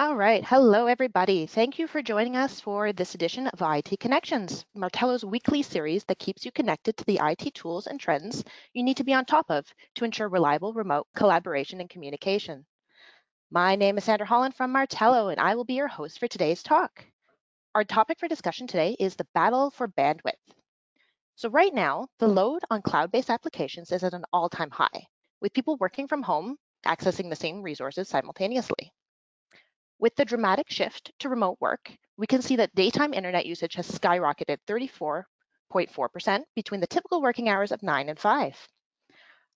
All right. Hello, everybody. Thank you for joining us for this edition of IT Connections, Martello's weekly series that keeps you connected to the IT tools and trends you need to be on top of to ensure reliable remote collaboration and communication. My name is Sandra Holland from Martello, and I will be your host for today's talk. Our topic for discussion today is the battle for bandwidth. So right now, the load on cloud-based applications is at an all-time high, with people working from home accessing the same resources simultaneously. With the dramatic shift to remote work, we can see that daytime internet usage has skyrocketed 34.4% between the typical working hours of 9 and 5.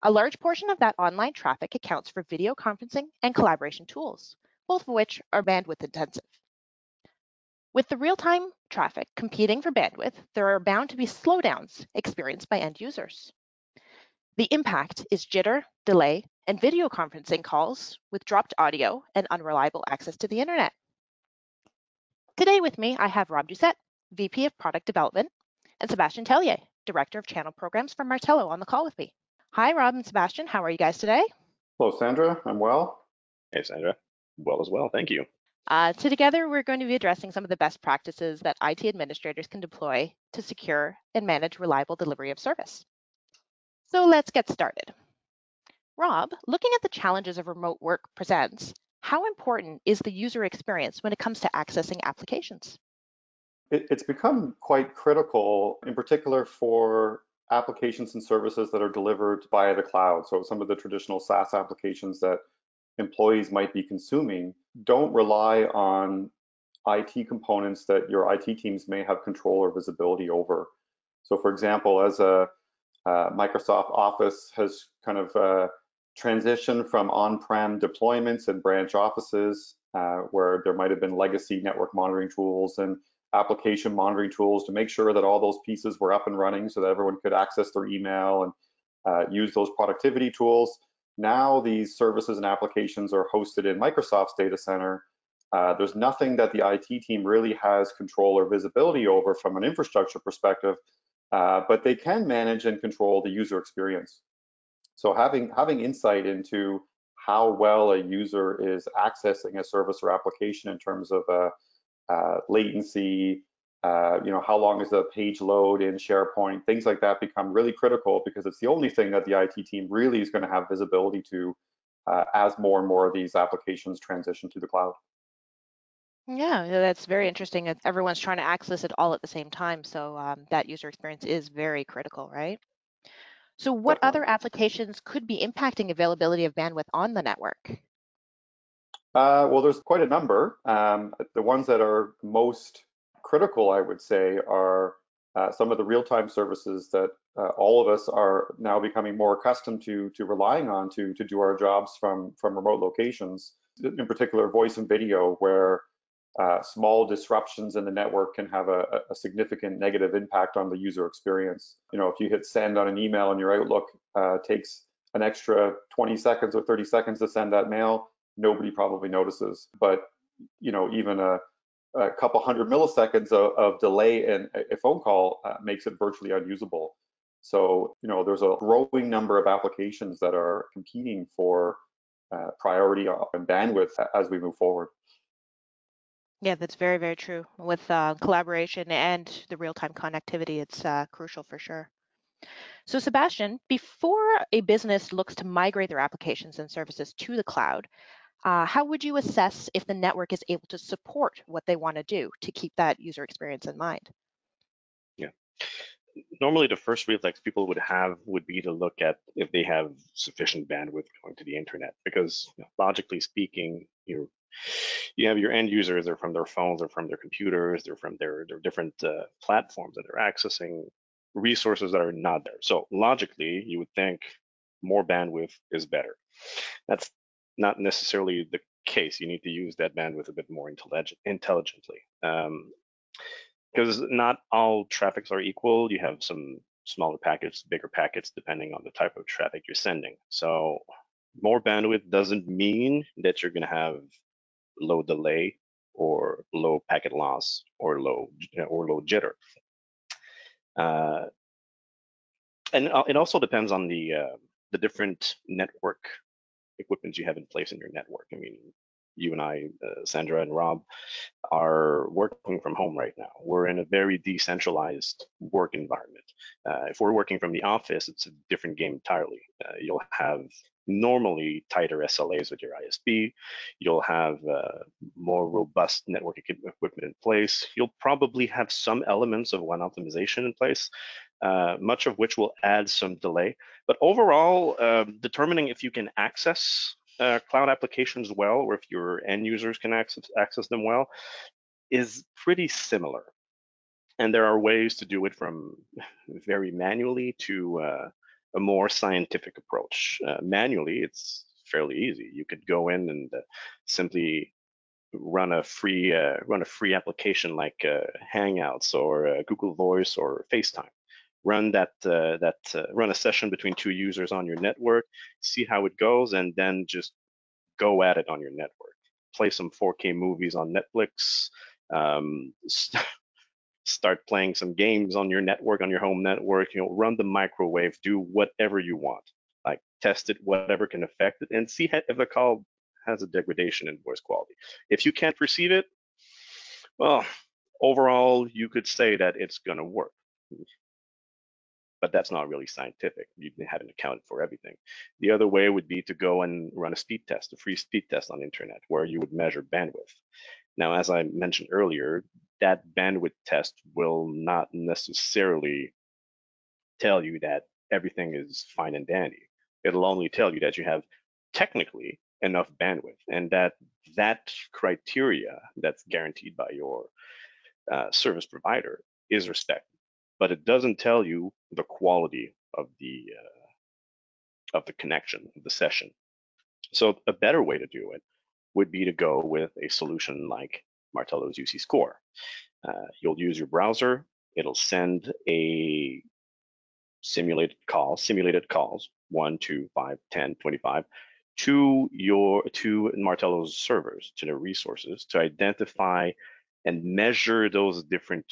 A large portion of that online traffic accounts for video conferencing and collaboration tools, both of which are bandwidth intensive. With the real-time traffic competing for bandwidth, there are bound to be slowdowns experienced by end users. The impact is jitter, delay, and video conferencing calls with dropped audio and unreliable access to the internet. Today with me, I have Rob Doucette, VP of Product Development, and Sebastian Tellier, Director of Channel Programs for Martello on the call with me. Hi, Rob and Sebastian. How are you guys today? Hello, Sandra. I'm well. Hey, Sandra. Well as well. Thank you. Uh, so together, we're going to be addressing some of the best practices that IT administrators can deploy to secure and manage reliable delivery of service. So let's get started. Rob, looking at the challenges of remote work presents, how important is the user experience when it comes to accessing applications? It, it's become quite critical, in particular for applications and services that are delivered via the cloud. So some of the traditional SaaS applications that employees might be consuming don't rely on IT components that your IT teams may have control or visibility over. So for example, as a uh, Microsoft Office has kind of uh, transitioned from on-prem deployments and branch offices uh, where there might have been legacy network monitoring tools and application monitoring tools to make sure that all those pieces were up and running so that everyone could access their email and uh, use those productivity tools. Now these services and applications are hosted in Microsoft's data center. Uh, there's nothing that the IT team really has control or visibility over from an infrastructure perspective uh, but they can manage and control the user experience. So having, having insight into how well a user is accessing a service or application in terms of uh, uh, latency, uh, you know, how long is the page load in SharePoint, things like that become really critical because it's the only thing that the IT team really is going to have visibility to uh, as more and more of these applications transition to the cloud. Yeah, that's very interesting. Everyone's trying to access it all at the same time, so um, that user experience is very critical, right? So what other applications could be impacting availability of bandwidth on the network? Uh, well, there's quite a number. Um, the ones that are most critical, I would say, are uh, some of the real-time services that uh, all of us are now becoming more accustomed to to relying on to to do our jobs from from remote locations. In particular, voice and video, where uh, small disruptions in the network can have a, a, significant negative impact on the user experience. You know, if you hit send on an email and your Outlook uh, takes an extra 20 seconds or 30 seconds to send that mail, nobody probably notices. But you know, even a, a couple hundred milliseconds of, of, delay in a phone call uh, makes it virtually unusable. So, you know, there's a growing number of applications that are competing for uh, priority and bandwidth as we move forward. Yeah, that's very, very true. With uh, collaboration and the real-time connectivity, it's uh, crucial for sure. So Sebastian, before a business looks to migrate their applications and services to the cloud, uh, how would you assess if the network is able to support what they want to do to keep that user experience in mind? Yeah. Normally, the first reflex people would have would be to look at if they have sufficient bandwidth going to the internet, because logically speaking, you're you have your end users, they're from their phones, they're from their computers, they're from their, their different uh, platforms that they're accessing resources that are not there. So logically, you would think more bandwidth is better. That's not necessarily the case. You need to use that bandwidth a bit more intelligent, intelligently. Um, because not all traffics are equal. You have some smaller packets, bigger packets, depending on the type of traffic you're sending. So more bandwidth doesn't mean that you're going to have low delay or low packet loss or low or low jitter. Uh, and uh, it also depends on the uh, the different network equipment you have in place in your network. I mean, you and I, uh, Sandra and Rob, are working from home right now. We're in a very decentralized work environment. Uh, if we're working from the office, it's a different game entirely. Uh, you'll have normally tighter SLAs with your ISP. You'll have uh, more robust network equipment in place. You'll probably have some elements of WAN optimization in place, uh, much of which will add some delay. But overall, uh, determining if you can access uh, cloud applications well, or if your end users can access, access them well, is pretty similar. And there are ways to do it from very manually to uh, a more scientific approach. Uh, manually, it's fairly easy. You could go in and uh, simply run a free uh, run a free application like Hangouts or Google Voice or FaceTime. Run that uh, that run a session between two users on your network, see how it goes, and then just go at it on your network. Play some 4K movies on Netflix. Um, start playing some games on your network, on your home network, you know, run the microwave, do whatever you want. Like test it, whatever can affect it, and see if the call has a degradation in voice quality. If you can't perceive it, well, overall, you could say that it's going to work. But that's not really scientific. You haven't accounted for everything. The other way would be to go and run a speed test, a free speed test on internet, where you would measure bandwidth. Now, as I mentioned earlier, that bandwidth test will not necessarily tell you that everything is fine and dandy. It'll only tell you that you have technically enough bandwidth and that that criteria that's guaranteed by your uh, service provider is respected. But it doesn't tell you the quality of the uh, of the connection, the session. So a better way to do it would be to go with a solution like Martello's UC score. Uh, you'll use your browser. It'll send a simulated call, simulated calls, one, two, five, 10, 25, to your to Martello's servers, to their resources, to identify and measure those different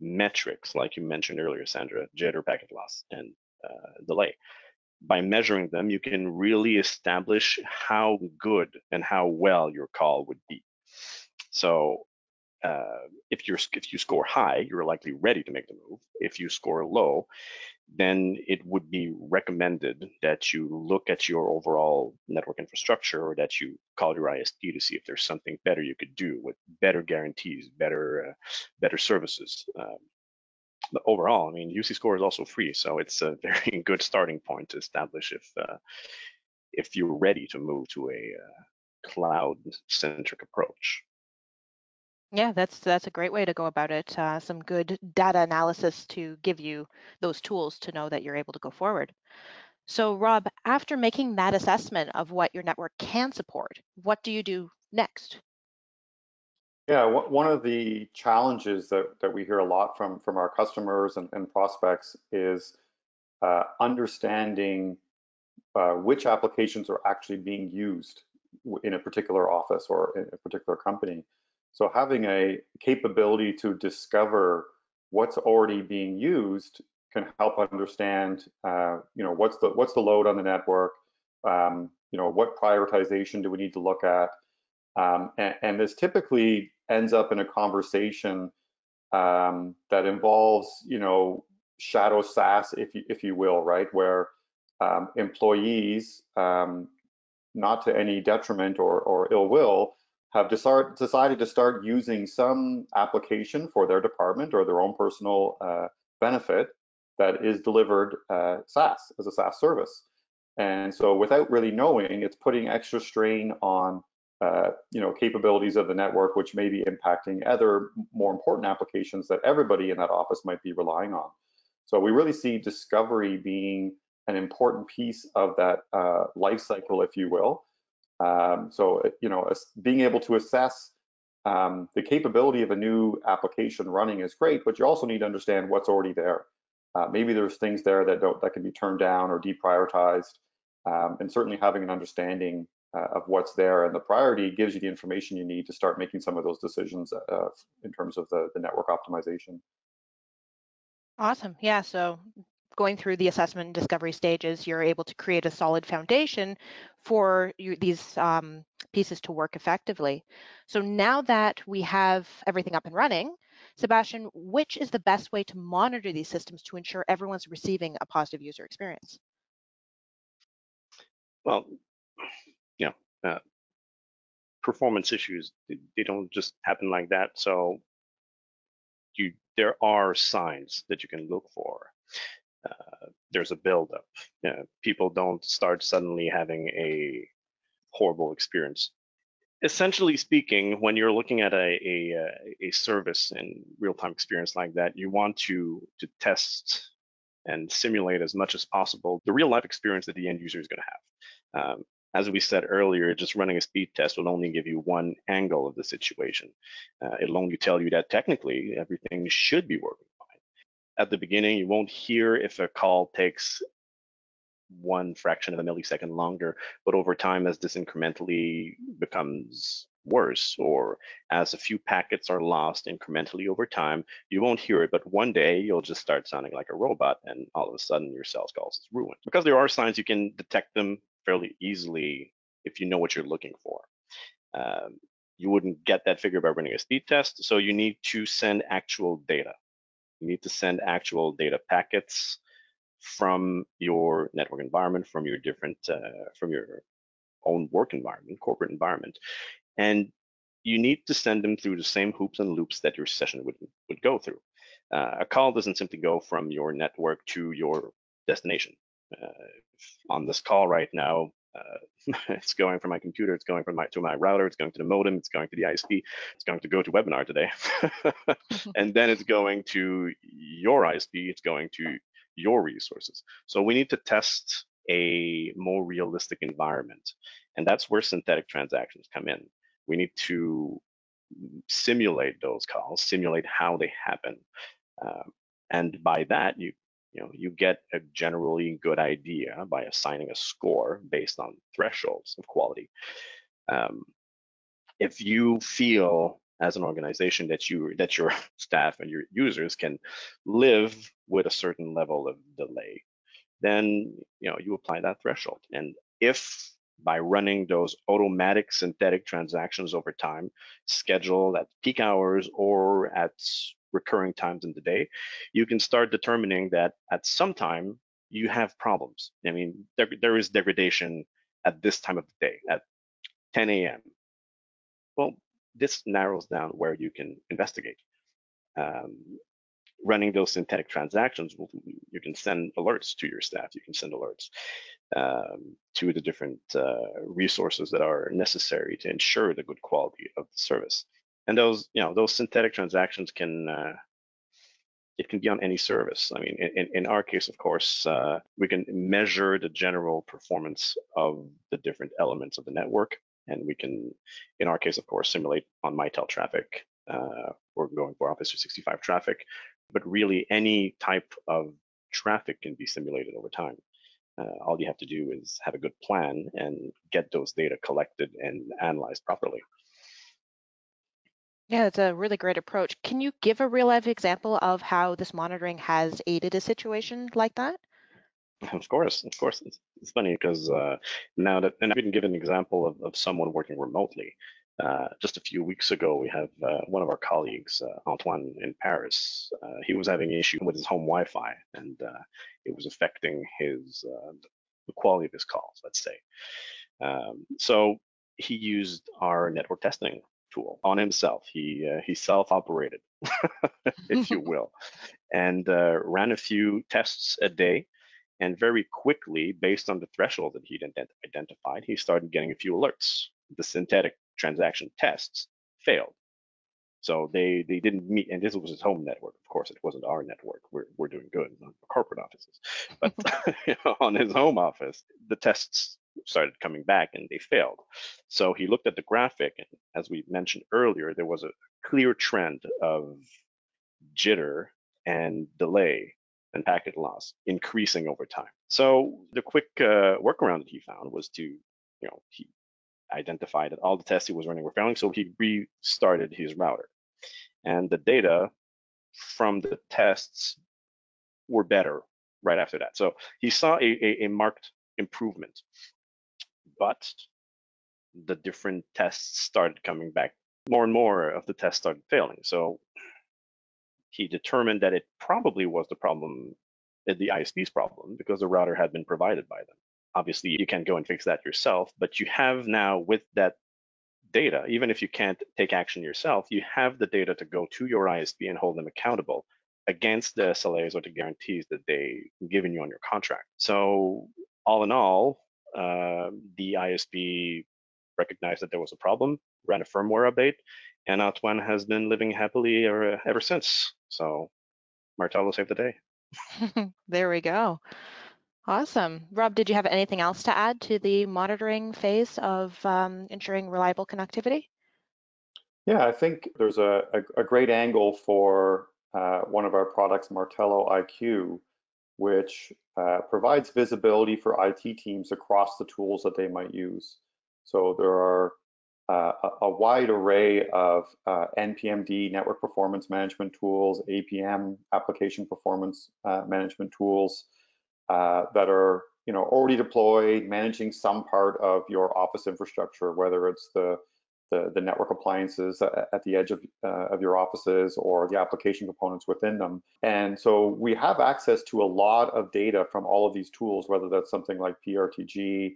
metrics, like you mentioned earlier, Sandra, jitter, packet loss, and uh, delay. By measuring them, you can really establish how good and how well your call would be. So uh, if you if you score high, you're likely ready to make the move. If you score low, then it would be recommended that you look at your overall network infrastructure or that you call your ISP to see if there's something better you could do with better guarantees, better uh, better services. Um, but overall, I mean, UC Score is also free, so it's a very good starting point to establish if uh, if you're ready to move to a uh, cloud-centric approach. Yeah, that's that's a great way to go about it. Uh, some good data analysis to give you those tools to know that you're able to go forward. So Rob, after making that assessment of what your network can support, what do you do next? Yeah, one of the challenges that, that we hear a lot from, from our customers and, and prospects is uh, understanding uh, which applications are actually being used in a particular office or in a particular company. So having a capability to discover what's already being used can help understand, uh, you know, what's the what's the load on the network, um, you know, what prioritization do we need to look at, um, and, and, this typically ends up in a conversation um, that involves, you know, shadow SaaS, if you if you will, right, where um, employees, um, not to any detriment or or ill will, have decided to start using some application for their department or their own personal uh, benefit that is delivered uh, SaaS as a SaaS service. And so without really knowing, it's putting extra strain on uh, you know, capabilities of the network, which may be impacting other more important applications that everybody in that office might be relying on. So we really see discovery being an important piece of that uh, life cycle, if you will, um, so, you know, being able to assess um, the capability of a new application running is great, but you also need to understand what's already there. Uh, maybe there's things there that don't that can be turned down or deprioritized, um, and certainly having an understanding uh, of what's there and the priority gives you the information you need to start making some of those decisions uh, in terms of the, the network optimization. Awesome. Yeah. So going through the assessment and discovery stages, you're able to create a solid foundation for you, these um, pieces to work effectively. So now that we have everything up and running, Sebastian, which is the best way to monitor these systems to ensure everyone's receiving a positive user experience? Well, know, uh, performance issues, they don't just happen like that. So you, there are signs that you can look for. There's a buildup. You know, people don't start suddenly having a horrible experience. Essentially speaking, when you're looking at a, a, a service and real-time experience like that, you want to, to test and simulate as much as possible the real life experience that the end user is going to have. Um, as we said earlier, just running a speed test will only give you one angle of the situation. Uh, it'll only tell you that technically everything should be working. At the beginning, you won't hear if a call takes one fraction of a millisecond longer, but over time, as this incrementally becomes worse, or as a few packets are lost incrementally over time, you won't hear it, but one day you'll just start sounding like a robot, and all of a sudden your sales calls is ruined. Because there are signs you can detect them fairly easily if you know what you're looking for. Um, you wouldn't get that figure by running a speed test, so you need to send actual data. You need to send actual data packets from your network environment, from your different, uh, from your own work environment, corporate environment, and you need to send them through the same hoops and loops that your session would would go through. Uh, a call doesn't simply go from your network to your destination. Uh, on this call right now, uh, it's going from my computer, it's going from my to my router, it's going to the modem, it's going to the ISP, it's going to go to webinar today, and then it's going to your ISP, it's going to your resources. So we need to test a more realistic environment, and that's where synthetic transactions come in. We need to simulate those calls, simulate how they happen, um, and by that you you know, you get a generally good idea by assigning a score based on thresholds of quality. Um, if you feel as an organization that you that your staff and your users can live with a certain level of delay, then you know you apply that threshold. And if by running those automatic synthetic transactions over time, scheduled at peak hours or at recurring times in the day, you can start determining that at some time you have problems. I mean, there, there is degradation at this time of the day, at 10 a.m. Well, this narrows down where you can investigate. Um, running those synthetic transactions, you can send alerts to your staff. You can send alerts um, to the different uh, resources that are necessary to ensure the good quality of the service and those you know those synthetic transactions can uh, it can be on any service. I mean, in, in our case, of course, uh, we can measure the general performance of the different elements of the network, and we can, in our case, of course, simulate on Mitel traffic. Uh, we're going for Office 365 traffic, but really any type of traffic can be simulated over time. Uh, all you have to do is have a good plan and get those data collected and analyzed properly. Yeah, it's a really great approach. Can you give a real life example of how this monitoring has aided a situation like that? Of course, of course. It's, it's funny because uh, now that, and I can give an example of, of someone working remotely. Uh, just a few weeks ago, we have uh, one of our colleagues, uh, Antoine in Paris. Uh, he was having an issue with his home Wi-Fi, and uh, it was affecting his the quality of his calls. Let's say. Um, so he used our network testing tool on himself. He uh, he self-operated, if you will, and uh, ran a few tests a day. And very quickly, based on the threshold that he'd identified, he started getting a few alerts. The synthetic transaction tests failed. So they they didn't meet, and this was his home network. Of course, it wasn't our network. We're we're doing good on corporate offices, but on his home office, the tests started coming back and they failed. So he looked at the graphic, and as we mentioned earlier, there was a clear trend of jitter and delay and packet loss increasing over time. So the quick uh, workaround that he found was to, you know, he identified that all the tests he was running were failing, so he restarted his router. And the data from the tests were better right after that. So he saw a, a, a marked improvement, but the different tests started coming back. More and more of the tests started failing. So he determined that it probably was the problem, uh, the ISP's problem, because the router had been provided by them. Obviously, you can't go and fix that yourself, but you have now with that data, even if you can't take action yourself, you have the data to go to your ISP and hold them accountable against the SLAs or the guarantees that they've given you on your contract. So all in all, uh, the ISP recognized that there was a problem, ran a firmware update, and Antoine has been living happily ever, ever since. So Martello saved the day. there we go. Awesome. Rob, did you have anything else to add to the monitoring phase of um, ensuring reliable connectivity? Yeah, I think there's a, a, a great angle for uh, one of our products, Martello IQ, which uh, provides visibility for IT teams across the tools that they might use. So there are uh, a, a, wide array of uh, NPMD network performance management tools, APM application performance uh, management tools uh, that are you know already deployed, managing some part of your office infrastructure, whether it's the the, the network appliances at the edge of, uh, of your offices or the application components within them. And so we have access to a lot of data from all of these tools, whether that's something like PRTG,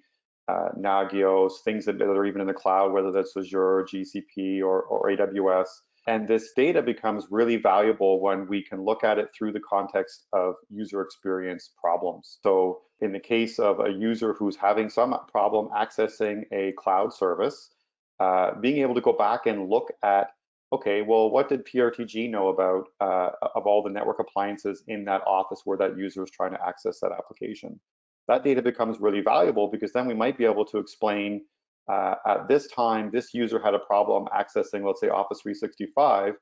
uh, Nagios, things that, are even in the cloud, whether that's Azure, GCP, or, or AWS. And this data becomes really valuable when we can look at it through the context of user experience problems. So in the case of a user who's having some problem accessing a cloud service, uh, being able to go back and look at, okay, well, what did PRTG know about uh, of all the network appliances in that office where that user is trying to access that application? That data becomes really valuable because then we might be able to explain uh, at this time, this user had a problem accessing, let's say, Office 365,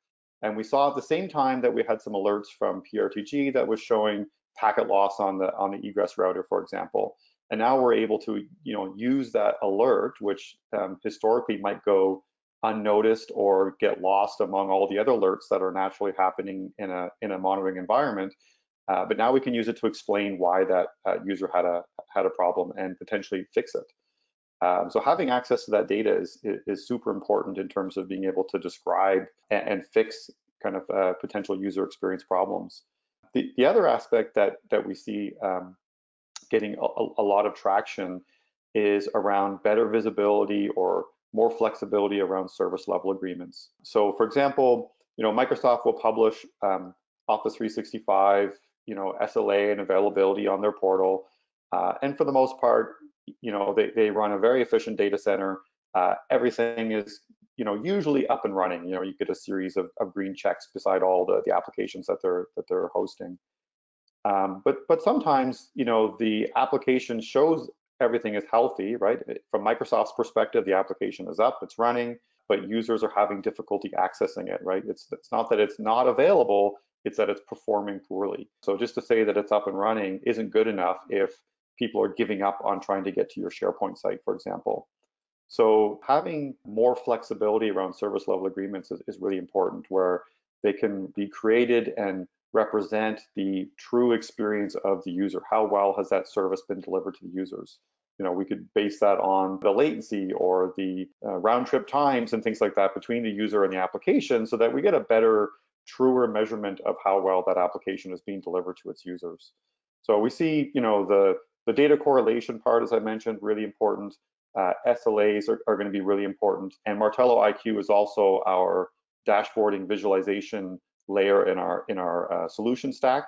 and we saw at the same time that we had some alerts from PRTG that was showing packet loss on the on the egress router, for example. And now we're able to, you know, use that alert, which um, historically might go unnoticed or get lost among all the other alerts that are naturally happening in a in a monitoring environment. Uh, but now we can use it to explain why that uh, user had a had a problem and potentially fix it. Um, so having access to that data is, is super important in terms of being able to describe and, and fix kind of uh, potential user experience problems. The, the other aspect that that we see um, getting a, a lot of traction is around better visibility or more flexibility around service level agreements. So for example, you know, Microsoft will publish um, Office 365, you know, SLA and availability on their portal. Uh, and for the most part, you know, they, they run a very efficient data center. Uh, everything is, you know, usually up and running. You know, you get a series of, of green checks beside all the, the applications that they're that they're hosting. Um, but but sometimes you know the application shows everything is healthy, right? From Microsoft's perspective, the application is up, it's running, but users are having difficulty accessing it, right? It's it's not that it's not available, it's that it's performing poorly. So just to say that it's up and running isn't good enough if people are giving up on trying to get to your SharePoint site, for example. So having more flexibility around service level agreements is, is really important where they can be created and represent the true experience of the user. How well has that service been delivered to the users? You know, we could base that on the latency or the uh, round trip times and things like that between the user and the application so that we get a better, truer measurement of how well that application is being delivered to its users. So we see, you know, the, the data correlation part, as I mentioned, really important. Uh, SLAs are, are going to be really important. And Martello IQ is also our dashboarding visualization layer in our in our uh, solution stack.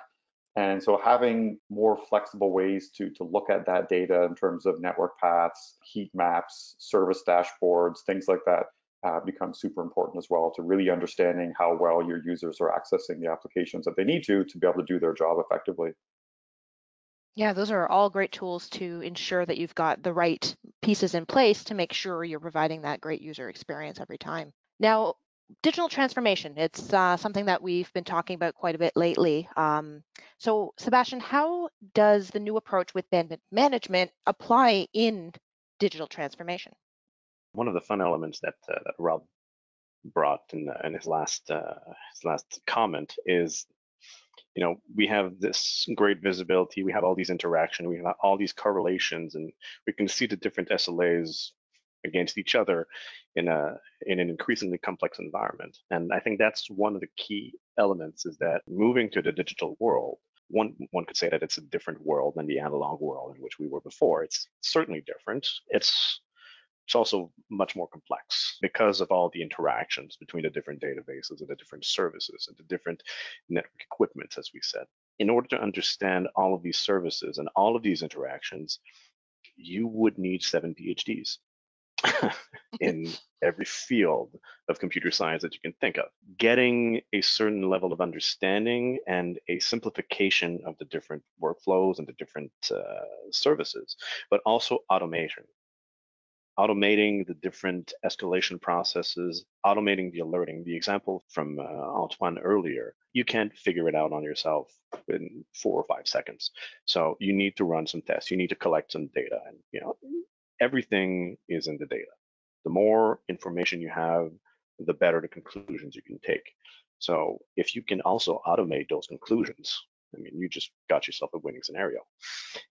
And so having more flexible ways to, to look at that data in terms of network paths, heat maps, service dashboards, things like that uh, becomes super important as well to really understanding how well your users are accessing the applications that they need to to be able to do their job effectively. Yeah, those are all great tools to ensure that you've got the right pieces in place to make sure you're providing that great user experience every time. Now, digital transformation, it's uh, something that we've been talking about quite a bit lately. Um, so Sebastian, how does the new approach with bandwidth management apply in digital transformation? One of the fun elements that, uh, that Rob brought in, in his last uh, his last comment is you know, we have this great visibility, we have all these interaction, we have all these correlations, and we can see the different SLAs against each other in a in an increasingly complex environment. And I think that's one of the key elements is that moving to the digital world, one one could say that it's a different world than the analog world in which we were before. It's certainly different. It's it's also much more complex because of all the interactions between the different databases and the different services and the different network equipment, as we said. In order to understand all of these services and all of these interactions, you would need seven PhDs in every field of computer science that you can think of. Getting a certain level of understanding and a simplification of the different workflows and the different uh, services, but also automation automating the different escalation processes, automating the alerting. The example from uh, Antoine earlier, you can't figure it out on yourself in four or five seconds. So you need to run some tests. You need to collect some data, and you know everything is in the data. The more information you have, the better the conclusions you can take. So if you can also automate those conclusions, I mean, you just got yourself a winning scenario.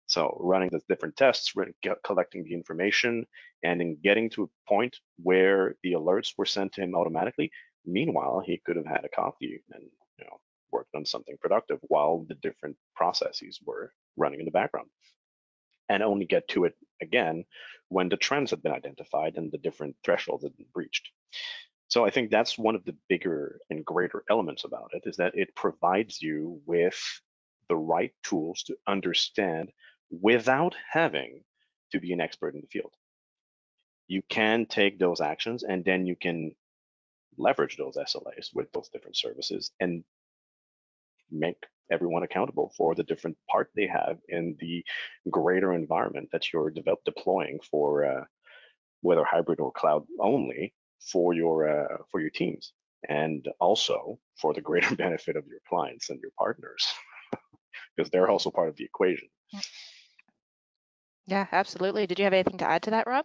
So running the different tests, collecting the information, and then getting to a point where the alerts were sent to him automatically. Meanwhile, he could have had a coffee and you know worked on something productive while the different processes were running in the background. And only get to it again when the trends have been identified and the different thresholds had been breached. So I think that's one of the bigger and greater elements about it is that it provides you with the right tools to understand without having to be an expert in the field. You can take those actions and then you can leverage those SLAs with those different services and make everyone accountable for the different part they have in the greater environment that you're develop, deploying for uh, whether hybrid or cloud only for your uh, for your teams and also for the greater benefit of your clients and your partners because they're also part of the equation. Yeah, absolutely. Did you have anything to add to that, Rob?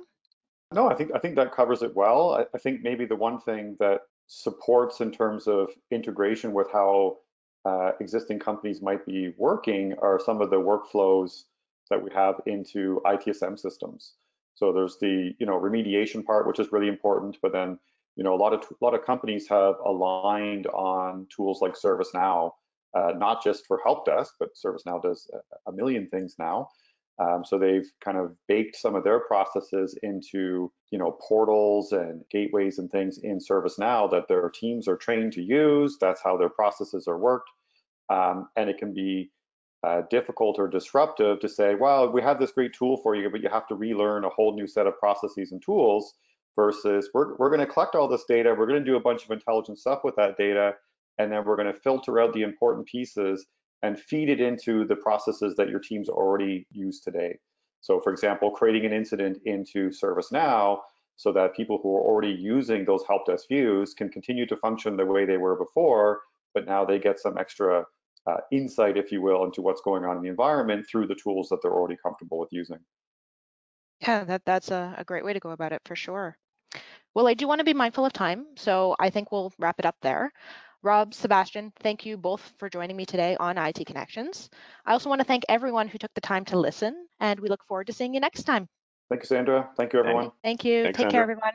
No, I think I think that covers it well. I, I think maybe the one thing that supports in terms of integration with how uh, existing companies might be working are some of the workflows that we have into ITSM systems. So there's the you know remediation part, which is really important, but then you know a lot of a lot of companies have aligned on tools like ServiceNow uh, not just for help desk, but ServiceNow does a, a million things now. Um, so they've kind of baked some of their processes into, you know, portals and gateways and things in ServiceNow that their teams are trained to use. That's how their processes are worked. Um, and it can be uh, difficult or disruptive to say, well, we have this great tool for you, but you have to relearn a whole new set of processes and tools versus we're, we're going to collect all this data. We're going to do a bunch of intelligent stuff with that data and then we're going to filter out the important pieces and feed it into the processes that your teams already use today. So for example, creating an incident into ServiceNow so that people who are already using those help desk views can continue to function the way they were before, but now they get some extra uh, insight, if you will, into what's going on in the environment through the tools that they're already comfortable with using. Yeah, that, that's a, a great way to go about it for sure. Well, I do want to be mindful of time, so I think we'll wrap it up there. Rob, Sebastian, thank you both for joining me today on IT Connections. I also want to thank everyone who took the time to listen, and we look forward to seeing you next time. Thank you, Sandra. Thank you, everyone. Thank you. Thanks, Take Sandra. care, everyone.